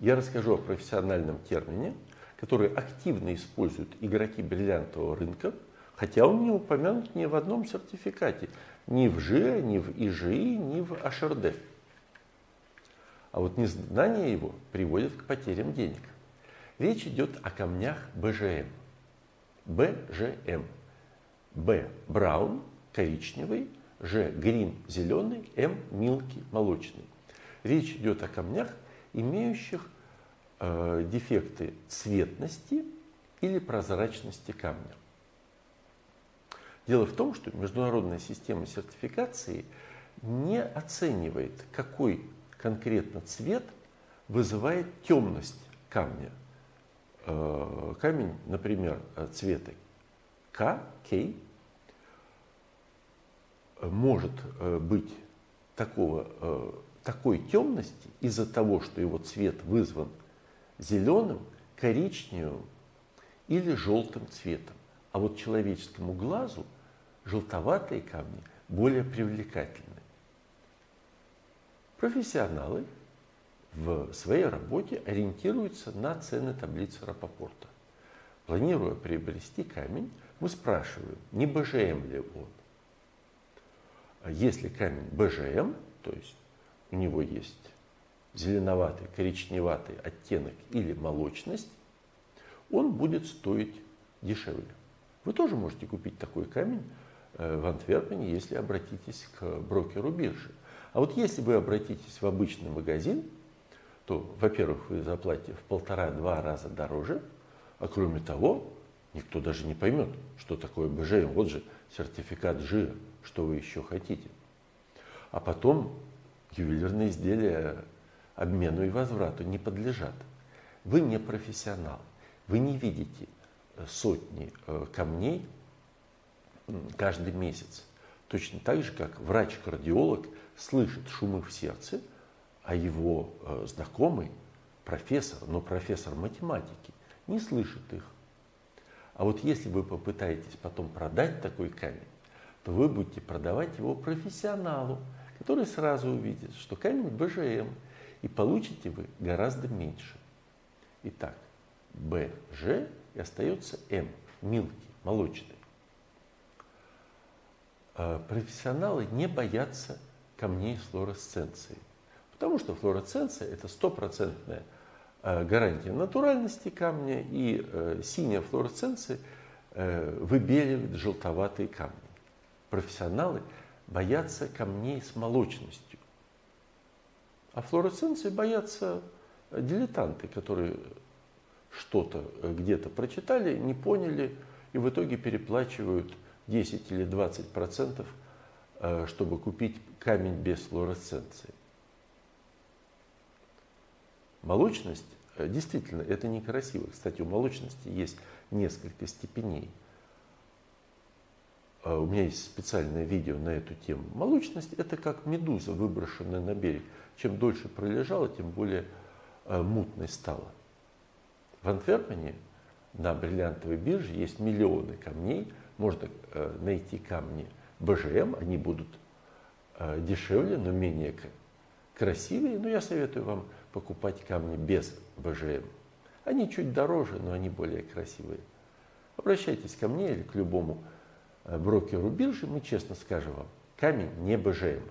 Я расскажу о профессиональном термине, который активно используют игроки бриллиантового рынка, хотя он не упомянут ни в одном сертификате, ни в ЖИА, ни в ИЖИ, ни в HRD. А вот незнание его приводит к потерям денег. Речь идет о камнях БЖМ. БЖМ. Б браун, коричневый, Ж грин, зеленый, М милки, молочный. Речь идет о камнях, имеющих э, дефекты цветности или прозрачности камня. Дело в том, что международная система сертификации не оценивает, какой конкретно цвет вызывает темность камня. Э, камень, например, цвета К, К, может э, быть такого, э, такой темности из-за того, что его цвет вызван зеленым, коричневым или желтым цветом. А вот человеческому глазу желтоватые камни более привлекательны. Профессионалы в своей работе ориентируются на цены таблицы Рапопорта. Планируя приобрести камень, мы спрашиваем, не БЖМ ли он. А если камень БЖМ, то есть у него есть зеленоватый, коричневатый оттенок или молочность, он будет стоить дешевле. Вы тоже можете купить такой камень э, в Антверпене, если обратитесь к брокеру биржи. А вот если вы обратитесь в обычный магазин, то, во-первых, вы заплатите в полтора-два раза дороже, а кроме того, никто даже не поймет, что такое БЖМ. Вот же сертификат ЖИА, что вы еще хотите. А потом ювелирные изделия обмену и возврату не подлежат. Вы не профессионал, вы не видите сотни э, камней каждый месяц. Точно так же, как врач-кардиолог слышит шумы в сердце, а его э, знакомый, профессор, но профессор математики, не слышит их. А вот если вы попытаетесь потом продать такой камень, то вы будете продавать его профессионалу, который сразу увидит, что камень БЖМ, и получите вы гораздо меньше. Итак, БЖ и остается М, милки, молочный. А профессионалы не боятся камней флуоресценции, потому что флуоресценция – это стопроцентная а, гарантия натуральности камня, и э, синяя флуоресценция э, выбеливает желтоватые камни. Профессионалы боятся камней с молочностью, а флуоресценции боятся дилетанты, которые что-то э, где-то прочитали, не поняли и в итоге переплачивают 10 или 20 процентов, э, чтобы купить камень без флуоресценции. Молочность, э, действительно, это некрасиво. Кстати, у молочности есть несколько степеней. У меня есть специальное видео на эту тему. Молочность – это как медуза, выброшенная на берег. Чем дольше пролежала, тем более мутной стала. В Антверпене на бриллиантовой бирже есть миллионы камней. Можно э, найти камни БЖМ, они будут дешевле, но менее красивые. Но я советую вам покупать камни без БЖМ. Они чуть дороже, но они более красивые. Обращайтесь ко мне или к любому брокеру биржи, мы честно скажем вам, камень не БЖМ.